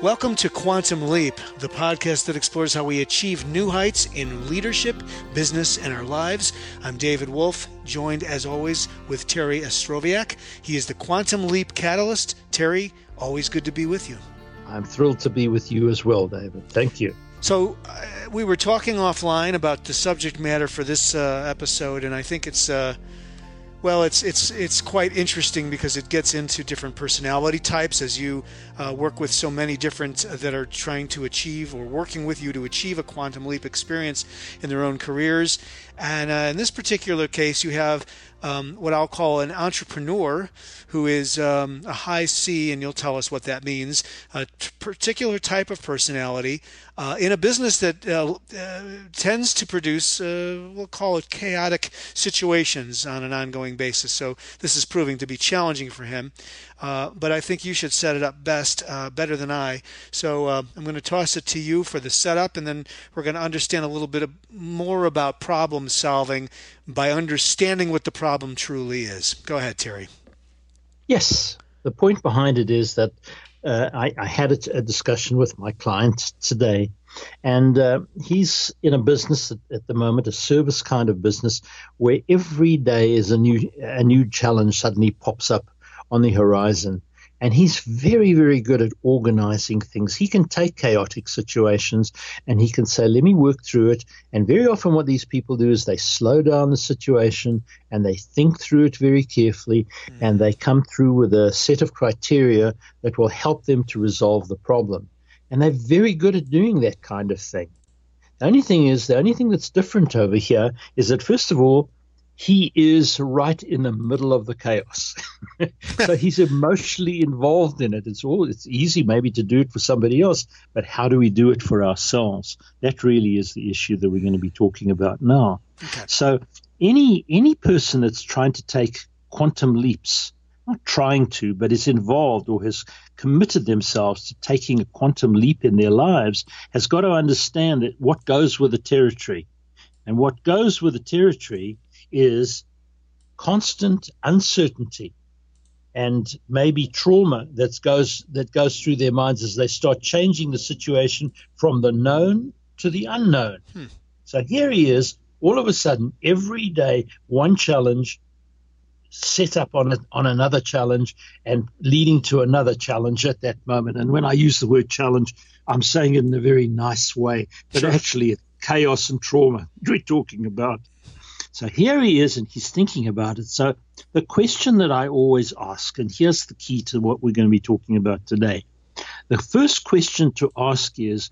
Welcome to Quantum Leap, the podcast that explores how we achieve new heights in leadership, business, and our lives. I'm David Wolf, joined as always with Terry Ostroviak. He is the Quantum Leap Catalyst. Terry, always good to be with you. I'm thrilled to be with you as well, David. Thank you. So, uh, we were talking offline about the subject matter for this uh, episode, and I think it's. Uh, well, it's it's it's quite interesting because it gets into different personality types as you uh, work with so many different uh, that are trying to achieve or working with you to achieve a quantum leap experience in their own careers. And uh, in this particular case, you have um, what I'll call an entrepreneur who is um, a high C, and you'll tell us what that means, a t- particular type of personality uh, in a business that uh, uh, tends to produce, uh, we'll call it chaotic situations on an ongoing basis. So this is proving to be challenging for him. Uh, but I think you should set it up best, uh, better than I. So I'm going to toss it to you for the setup, and then we're going to understand a little bit more about problem solving by understanding what the problem truly is. Go ahead, Terry. Yes. The point behind it is that uh, I, I, had a, a, discussion with my client today, and uh, he's in a business at, at, the moment, a service kind of business, where every day is a new a new challenge suddenly pops up on the horizon. And he's very, very good at organizing things. He can take chaotic situations and he can say, let me work through it. And very often, what these people do is they slow down the situation and they think through it very carefully mm. and they come through with a set of criteria that will help them to resolve the problem. And they're very good at doing that kind of thing. The only thing is, the only thing that's different over here is that, first of all, he is right in the middle of the chaos. so he's emotionally involved in it. It's all it's easy maybe to do it for somebody else, but how do we do it for ourselves? That really is the issue that we're going to be talking about now. Okay. So any any person that's trying to take quantum leaps, not trying to, but is involved or has committed themselves to taking a quantum leap in their lives has got to understand that what goes with the territory. And what goes with the territory is constant uncertainty and maybe trauma that goes that goes through their minds as they start changing the situation from the known to the unknown. Hmm. So here he is, all of a sudden, every day, one challenge set up on a, on another challenge and leading to another challenge at that moment. And when I use the word challenge, I'm saying it in a very nice way, but sure. actually, it's chaos and trauma we're talking about. So here he is and he's thinking about it. So the question that I always ask, and here's the key to what we're going to be talking about today. The first question to ask is,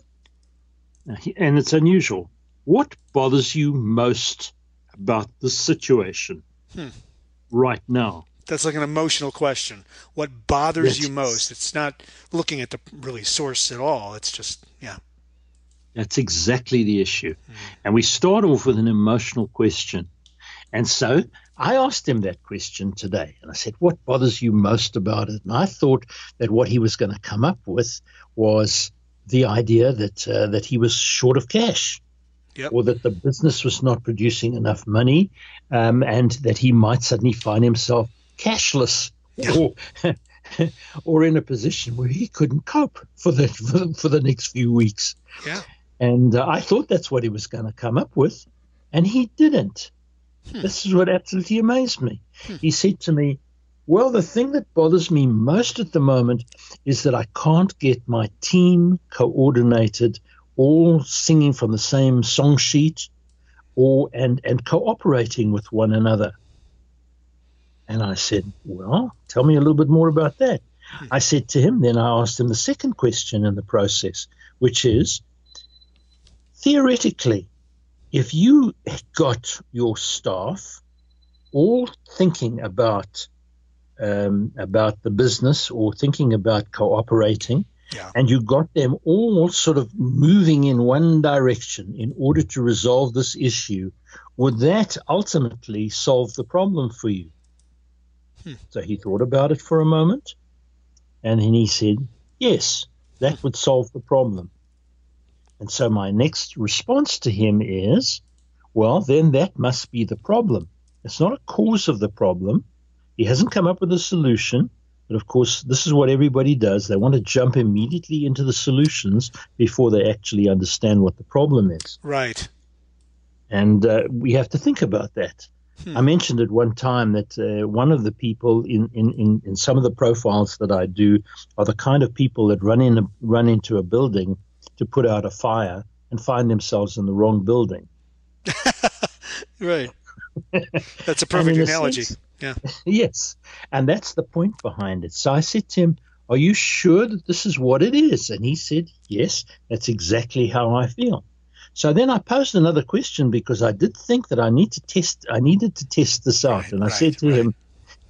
and it's unusual, what bothers you most about the situation hmm. right now? That's like an emotional question. What bothers yes. you most? It's not looking at the really source at all. It's just, yeah. That's exactly the issue. Hmm. And we start off with an emotional question. And so I asked him that question today. And I said, What bothers you most about it? And I thought that what he was going to come up with was the idea that, uh, that he was short of cash. Yep. Or that the business was not producing enough money, um, and that he might suddenly find himself cashless, or, or in a position where he couldn't cope for the for, for the next few weeks. Yeah. And uh, I thought that's what he was going to come up with, and he didn't. Hmm. This is what absolutely amazed me. Hmm. He said to me, Well, the thing that bothers me most at the moment is that I can't get my team coordinated, all singing from the same song sheet or and, and cooperating with one another. And I said, Well, tell me a little bit more about that. Hmm. I said to him, then I asked him the second question in the process, which is theoretically, if you got your staff all thinking about um, about the business or thinking about cooperating, yeah. and you got them all sort of moving in one direction in order to resolve this issue, would that ultimately solve the problem for you? Hmm. So he thought about it for a moment, and then he said, "Yes, that would solve the problem." And so my next response to him is, well, then that must be the problem. It's not a cause of the problem. He hasn't come up with a solution. But of course, this is what everybody does. They want to jump immediately into the solutions before they actually understand what the problem is. Right. And uh, we have to think about that. Hmm. I mentioned at one time that uh, one of the people in, in, in, in, some of the profiles that I do are the kind of people that run in a, run into a building to put out a fire and find themselves in the wrong building. right. That's a perfect analogy. Sense, yeah. Yes. And that's the point behind it. So I said to him, Are you sure that this is what it is? And he said, Yes, that's exactly how I feel. So then I posed another question because I did think that I need to test I needed to test this out. Right, and I right, said to right. him,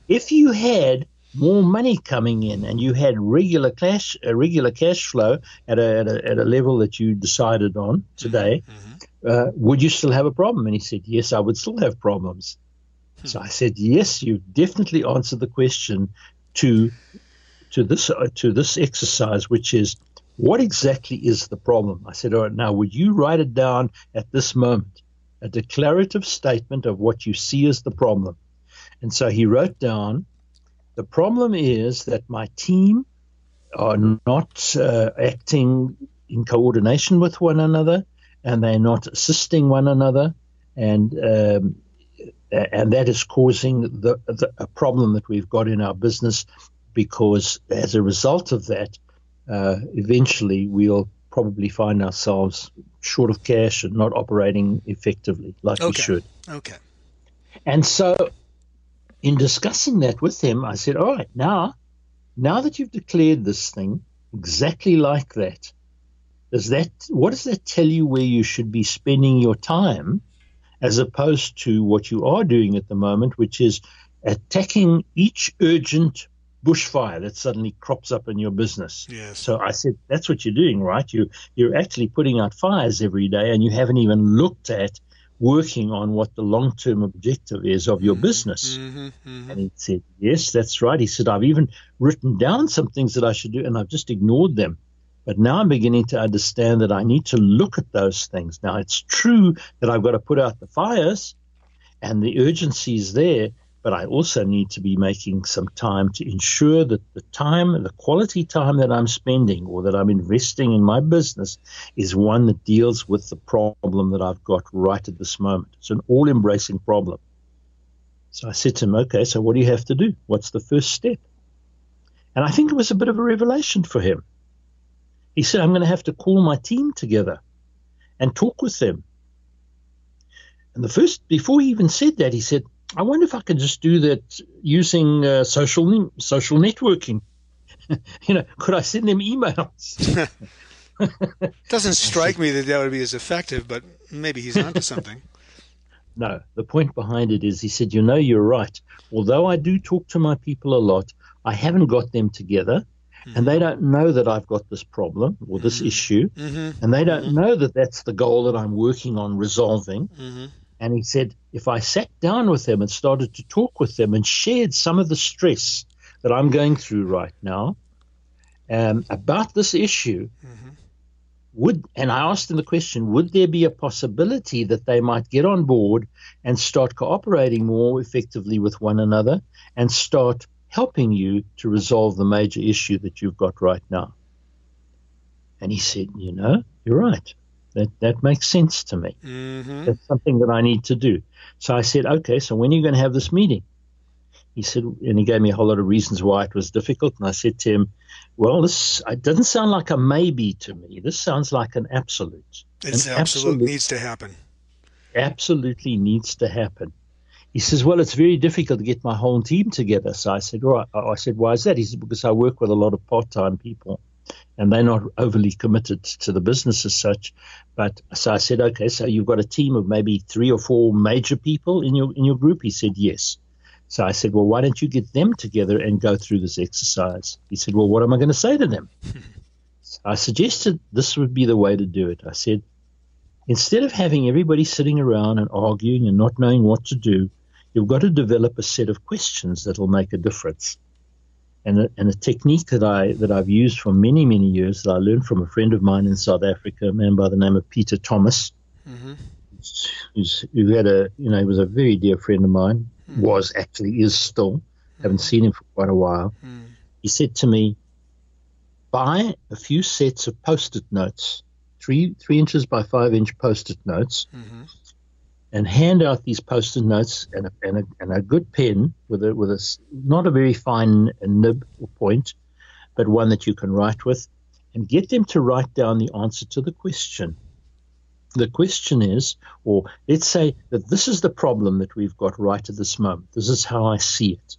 if you had more money coming in and you had regular cash a regular cash flow at a, at a, at a level that you decided on today, mm-hmm. uh, would you still have a problem? And he said, Yes, I would still have problems. Hmm. So I said, Yes, you've definitely answered the question to to this uh, to this exercise, which is what exactly is the problem? I said, all right, now would you write it down at this moment, a declarative statement of what you see as the problem? And so he wrote down, the problem is that my team are not uh, acting in coordination with one another and they're not assisting one another. And um, and that is causing the, the, a problem that we've got in our business because as a result of that, uh, eventually we'll probably find ourselves short of cash and not operating effectively like okay. we should. Okay. And so, in discussing that with him, I said, "All right, now, now that you've declared this thing exactly like that, does that what does that tell you where you should be spending your time, as opposed to what you are doing at the moment, which is attacking each urgent bushfire that suddenly crops up in your business. Yes. So I said, that's what you're doing, right? You you're actually putting out fires every day, and you haven't even looked at working on what the long term objective is of your mm-hmm. business. Mm-hmm, mm-hmm. And he said, yes, that's right. He said, I've even written down some things that I should do, and I've just ignored them. But now I'm beginning to understand that I need to look at those things. Now it's true that I've got to put out the fires, and the urgency is there but I also need to be making some time to ensure that the time, the quality time that I'm spending or that I'm investing in my business is one that deals with the problem that I've got right at this moment. It's an all embracing problem. So I said to him, okay, so what do you have to do? What's the first step? And I think it was a bit of a revelation for him. He said, I'm going to have to call my team together and talk with them. And the first, before he even said that, he said, I wonder if I could just do that using uh, social social networking. you know, could I send them emails? Doesn't strike me that that would be as effective, but maybe he's onto something. no, the point behind it is he said, you know, you're right. Although I do talk to my people a lot, I haven't got them together. Mm-hmm. And they don't know that I've got this problem or this mm-hmm. issue. Mm-hmm. And they don't mm-hmm. know that that's the goal that I'm working on resolving. And he said, if I sat down with them and started to talk with them and shared some of the stress that I'm going through right now um, about this issue, mm-hmm. would and I asked them the question, would there be a possibility that they might get on board and start cooperating more effectively with one another and start helping you to resolve the major issue that you've got right now? And he said, you know, you're right. That that makes sense to me. Mm-hmm. That's something that I need to do. So I said, okay. So when are you going to have this meeting? He said, and he gave me a whole lot of reasons why it was difficult. And I said to him, well, this it doesn't sound like a maybe to me. This sounds like an absolute. It's an absolute, absolute needs to happen. Absolutely needs to happen. He says, well, it's very difficult to get my whole team together. So I said, right. I said, why is that? He said, because I work with a lot of part-time people and they're not overly committed to the business as such. But so I said, okay, so you've got a team of maybe three or four major people in your in your group. He said, yes. So I said, well, why don't you get them together and go through this exercise? He said, well, what am I going to say to them? so I suggested this would be the way to do it. I said, instead of having everybody sitting around and arguing and not knowing what to do, you've got to develop a set of questions that will make a difference and a, and a technique that I that I've used for many many years that I learned from a friend of mine in South Africa, a man by the name of Peter Thomas, mm-hmm. who had a you know he was a very dear friend of mine, mm-hmm. was actually is still, mm-hmm. haven't seen him for quite a while, mm. he said to me, buy a few sets of post-it notes, three three inches by five inch post-it notes, mm-hmm. And hand out these post-it notes and a, and a, and a good pen with a with a not a very fine nib or point, but one that you can write with, and get them to write down the answer to the question. The question is, or let's say that this is the problem that we've got right at this moment. This is how I see it.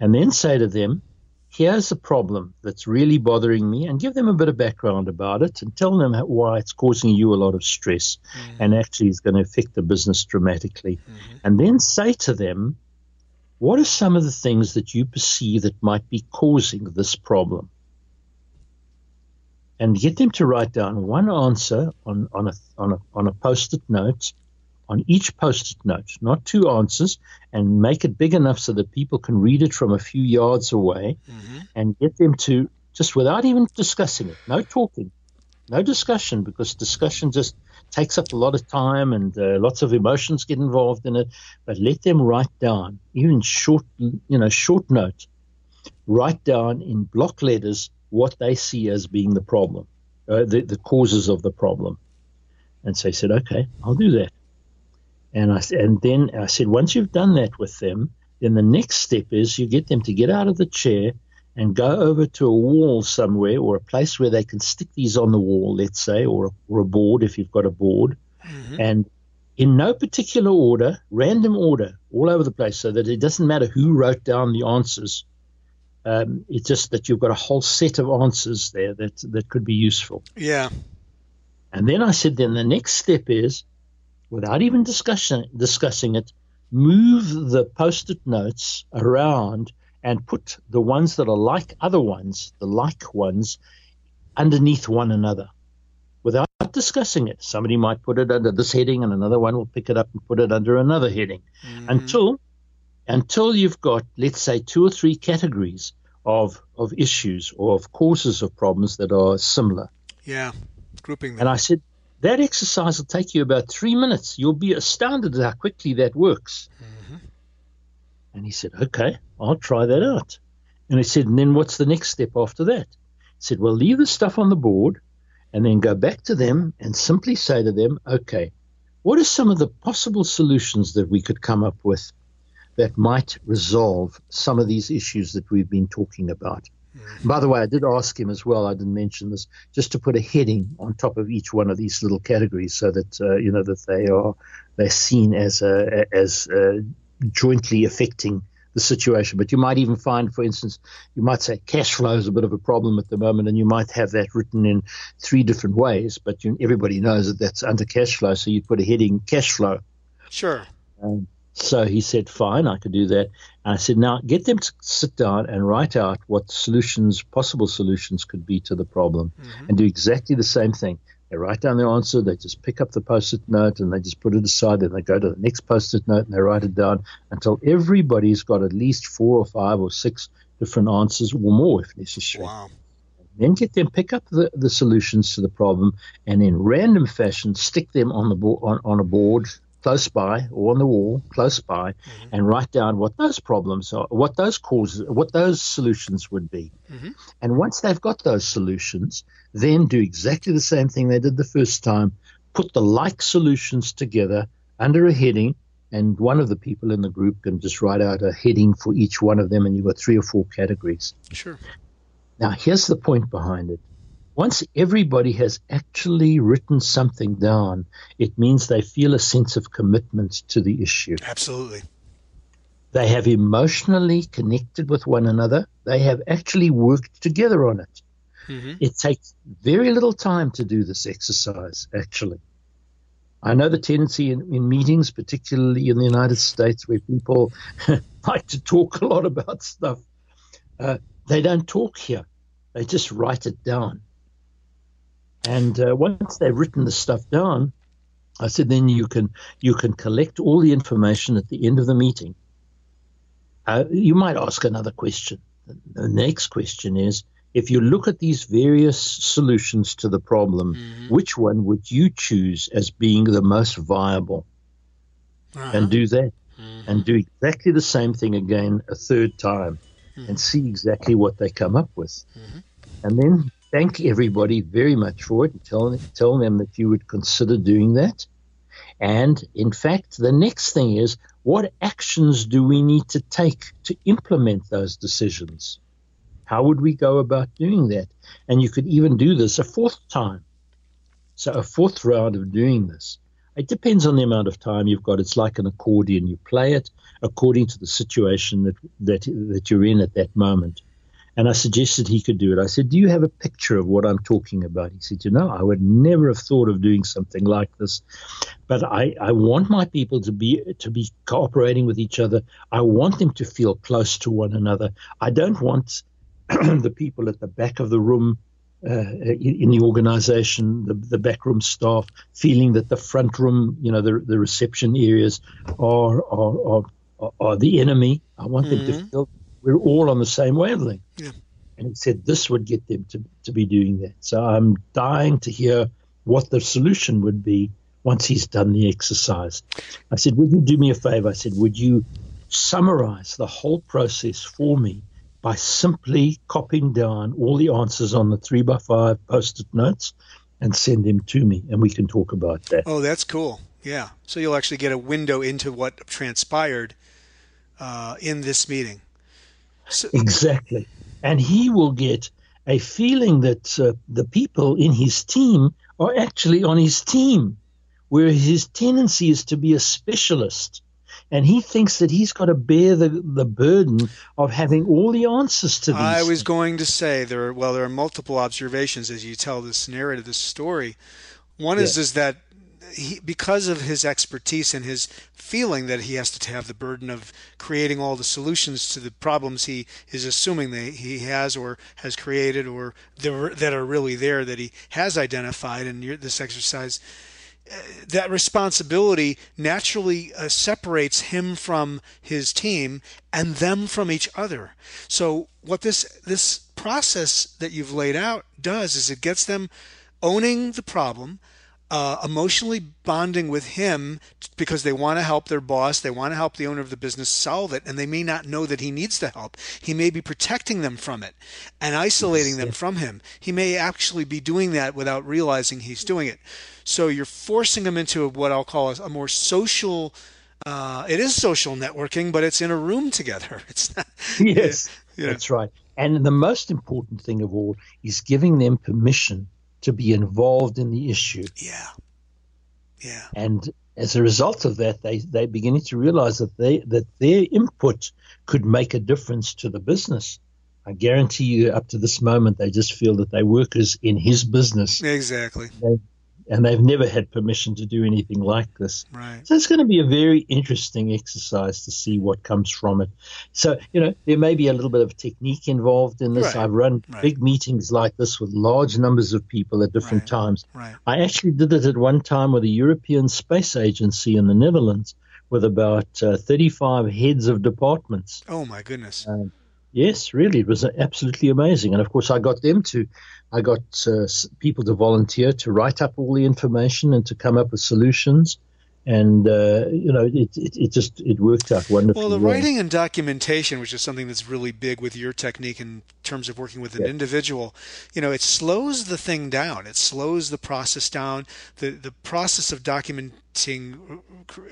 And then say to them, here's a problem that's really bothering me and give them a bit of background about it and tell them why it's causing you a lot of stress mm-hmm. and actually is going to affect the business dramatically. Mm-hmm. And then say to them, what are some of the things that you perceive that might be causing this problem? And get them to write down one answer on, on a, on a, on a post-it note on each post-it note, not two answers, and make it big enough so that people can read it from a few yards away mm-hmm. and get them to just without even discussing it, no talking, no discussion, because discussion just takes up a lot of time and uh, lots of emotions get involved in it. But let them write down, even short, you know, short note, write down in block letters what they see as being the problem, uh, the, the causes of the problem. And so I said, okay, I'll do that. And I and then I said, once you've done that with them, then the next step is you get them to get out of the chair and go over to a wall somewhere or a place where they can stick these on the wall, let's say, or, or a board if you've got a board. Mm-hmm. And in no particular order, random order, all over the place, so that it doesn't matter who wrote down the answers. Um, it's just that you've got a whole set of answers there that that could be useful. Yeah. And then I said, then the next step is without even discussing, discussing it, move the post it notes around and put the ones that are like other ones, the like ones, underneath one another without discussing it. Somebody might put it under this heading and another one will pick it up and put it under another heading mm-hmm. until until you've got, let's say, two or three categories of, of issues or of causes of problems that are similar. Yeah, grouping them. And I said, that exercise will take you about three minutes. You'll be astounded at how quickly that works. Mm-hmm. And he said, Okay, I'll try that out. And he said, And then what's the next step after that? He said, Well, leave the stuff on the board and then go back to them and simply say to them, Okay, what are some of the possible solutions that we could come up with that might resolve some of these issues that we've been talking about? By the way, I did ask him as well. I didn't mention this, just to put a heading on top of each one of these little categories, so that uh, you know that they are they're seen as uh, as uh, jointly affecting the situation. But you might even find, for instance, you might say cash flow is a bit of a problem at the moment, and you might have that written in three different ways. But you, everybody knows that that's under cash flow, so you put a heading cash flow. Sure. Um, so he said, fine, I could do that. And I said, now get them to sit down and write out what solutions, possible solutions could be to the problem mm-hmm. and do exactly the same thing. They write down their answer, they just pick up the post it note and they just put it aside. Then they go to the next post it note and they write it down until everybody's got at least four or five or six different answers or more if necessary. Wow. Then get them pick up the, the solutions to the problem and in random fashion stick them on the bo- on, on a board close by or on the wall close by mm-hmm. and write down what those problems are, what those causes, what those solutions would be. Mm-hmm. And once they've got those solutions, then do exactly the same thing they did the first time. Put the like solutions together under a heading, and one of the people in the group can just write out a heading for each one of them, and you've got three or four categories. Sure. Now, here's the point behind it once everybody has actually written something down, it means they feel a sense of commitment to the issue. Absolutely. They have emotionally connected with one another. They have actually worked together on it. Mm-hmm. It takes very little time to do this exercise, actually. I know the tendency in, in meetings, particularly in the United States, where people like to talk a lot about stuff. Uh, they don't talk here, they just write it down. And uh, once they've written the stuff down, I said, then you can you can collect all the information at the end of the meeting. Uh, you might ask another question. The next question is, if you look at these various solutions to the problem, mm-hmm. which one would you choose as being the most viable? Uh-huh. And do that, mm-hmm. and do exactly the same thing again a third time. mm-hmm. and see exactly what they come up with. Mm-hmm. And then thank everybody very much for it and tell, tell them that you would consider doing that. And in fact, the next thing is what actions do we need to take to implement those decisions? How would we go about doing that? And you could even do this a fourth time. So, a fourth round of doing this. It depends on the amount of time you've got. It's like an accordion. You play it according to the situation that, that, that you're in at that moment. And I suggested he could do it. I said, Do you have a picture of what I'm talking about? He said, You know, I would never have thought of doing something like this. But I, I want my people to be to be cooperating with each other. I want them to feel close to one another. I don't want the people at the back of the room uh, in the organization, the, the backroom staff, feeling that the front room, you know, the, the reception areas are, are, are, are the enemy. I want mm-hmm. them to mm-hmm. feel we're all on the same wavelength. Yeah. And he said this would get them to, to be doing that. So I'm dying to hear what the solution would be once he's done the exercise. I said, Would you do me a favor? I said, Would you summarize the whole process for me by simply copying down all the answers on the three by five post it notes and send them to me, and we can talk about that. Oh, that's cool. Yeah. So you'll actually get a window into what transpired uh, in this meeting. So- exactly. And he will get a feeling that uh, the people in his team are actually on his team, where his tendency is to be a specialist and he thinks that he's got to bear the, the burden of having all the answers to these. I was going to say there are well there are multiple observations as you tell this narrative, this story. One is is that he, because of his expertise and his feeling that he has to have the burden of creating all the solutions to the problems he is assuming that he has or has created or that are really there that he has identified in this exercise that responsibility naturally uh, separates him from his team and them from each other. So what this this process that you've laid out does is it gets them owning the problem, uh, emotionally bonding with him because they want to help their boss, they want to help the owner of the business solve it, and they may not know that he needs the help. He may be protecting them from it and isolating yes. them from him. He may actually be doing that without realizing he's doing it. So you're forcing them into what I'll call a, more social. Uh, it is social networking, but it's in a room together. It's not. Yes, you know. that's right. And the most important thing of all is giving them permission to be involved in the issue. Yeah. Yeah. And as a result of that, they they beginning to realize that they that their input could make a difference to the business. I guarantee you, up to this moment, they just feel that they're workers in his business. Exactly. They, and they've never had permission to do anything like this. Right. So it's going to be a very interesting exercise to see what comes from it. So, you know, there may be a little bit of technique involved in this. Right. I've run right. big meetings like this with large numbers of people at different times. Right. I actually did it at one time with the European Space Agency in the Netherlands with about uh, 35 heads of departments. Oh, my goodness. Um, yes, really. It was absolutely amazing. And of course, I got them to I got uh, people to volunteer to write up all the information and to come up with solutions. And uh, you know, it, it, it, just it worked out wonderfully. Well, the well. writing and documentation, which is something that's really big with your technique in terms of working with an yeah. individual, you know, it slows the thing down. It slows the process down. The the process of documenting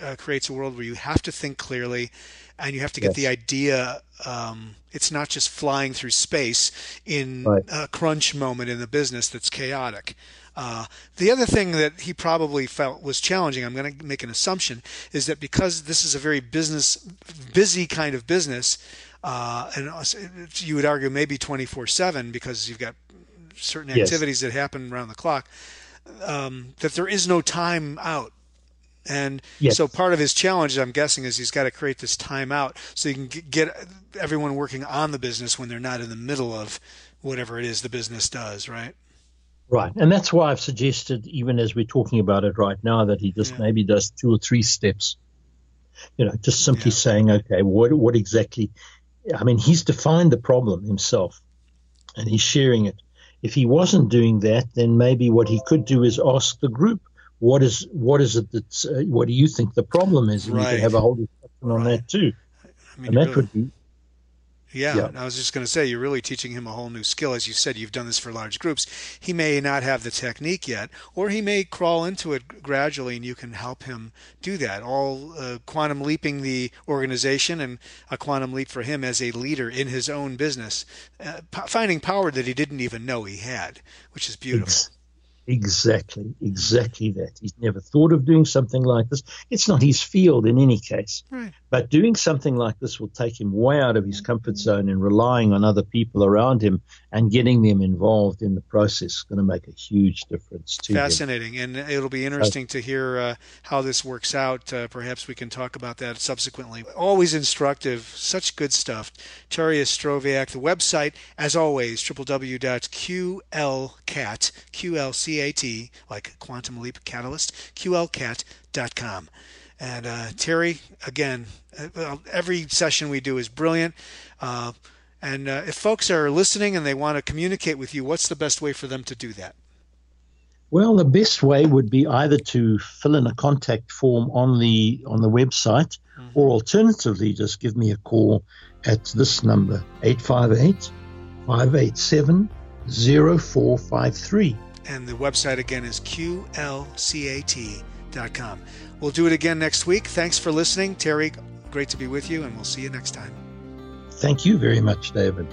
uh, creates a world where you have to think clearly and you have to get yes. the idea. Um, it's not just flying through space in right. a crunch moment in the business that's chaotic. Uh, the other thing that he probably felt was challenging, I'm going to make an assumption, is that because this is a very business, busy kind of business, uh, and you would argue maybe 24/7 because you've got certain activities yes. that happen around the clock, um, that there is no time out and yes. so part of his challenge, I'm guessing, is he's got to create this time out so he can get everyone working on the business when they're not in the middle of whatever it is the business does, right? Right. And that's why I've suggested, even as we're talking about it right now, that he just yeah. maybe does two or three steps. You know, just simply yeah. saying, okay, what, what exactly? I mean, he's defined the problem himself and he's sharing it. If he wasn't doing that, then maybe what he could do is ask the group what is what is it that uh, what do you think the problem is? And right. you can have a whole discussion on right. that too. I mean, and that really, would be Yeah, yeah, I was just going to say, you're really teaching him a whole new skill. As you said, you've done this for large groups. He may not have the technique yet, or he may crawl into it gradually, and you can help him do that. All uh, quantum leaping the organization and a quantum leap for him as a leader in his own business, uh, p- finding power that he didn't even know he had, which is beautiful. Exactly, exactly that. He's never thought of doing something like this. It's not his field in any case. Right. But doing something like this will take him way out of his comfort zone and relying on other people around him and getting them involved in the process is going to make a huge difference to Fascinating. Him. And it'll be interesting to hear uh, how this works out. Uh, perhaps we can talk about that subsequently. Always instructive. Such good stuff. Terry Ostroviak, the website, as always, www.qlcat, QLCAT, like Quantum Leap Catalyst, QLcat.com. And uh, Terry, again, uh, every session we do is brilliant. Uh, and uh, if folks are listening and they want to communicate with you, what's the best way for them to do that? Well, the best way would be either to fill in a contact form on the on the website, mm-hmm. or alternatively, just give me a call at this number 858 587 0453. And the website again is qlcat.com. We'll do it again next week. Thanks for listening. Terry, great to be with you, and we'll see you next time. Thank you very much, David.